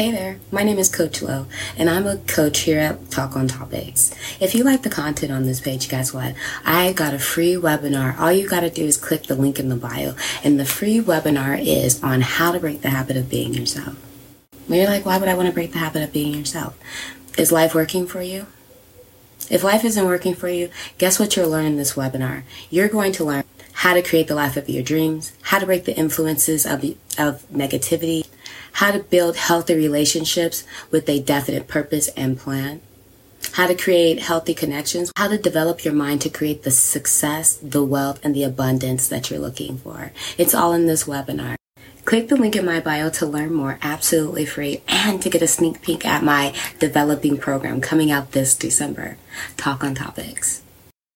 Hey there, my name is Coach Lo, and I'm a coach here at Talk on Topics. If you like the content on this page, guess what? I got a free webinar. All you gotta do is click the link in the bio, and the free webinar is on how to break the habit of being yourself. And you're like, why would I want to break the habit of being yourself? Is life working for you? If life isn't working for you, guess what you'll learn in this webinar? You're going to learn how to create the life of your dreams, how to break the influences of, of negativity, how to build healthy relationships with a definite purpose and plan, how to create healthy connections, how to develop your mind to create the success, the wealth, and the abundance that you're looking for. It's all in this webinar. Click the link in my bio to learn more absolutely free and to get a sneak peek at my developing program coming out this December. Talk on Topics.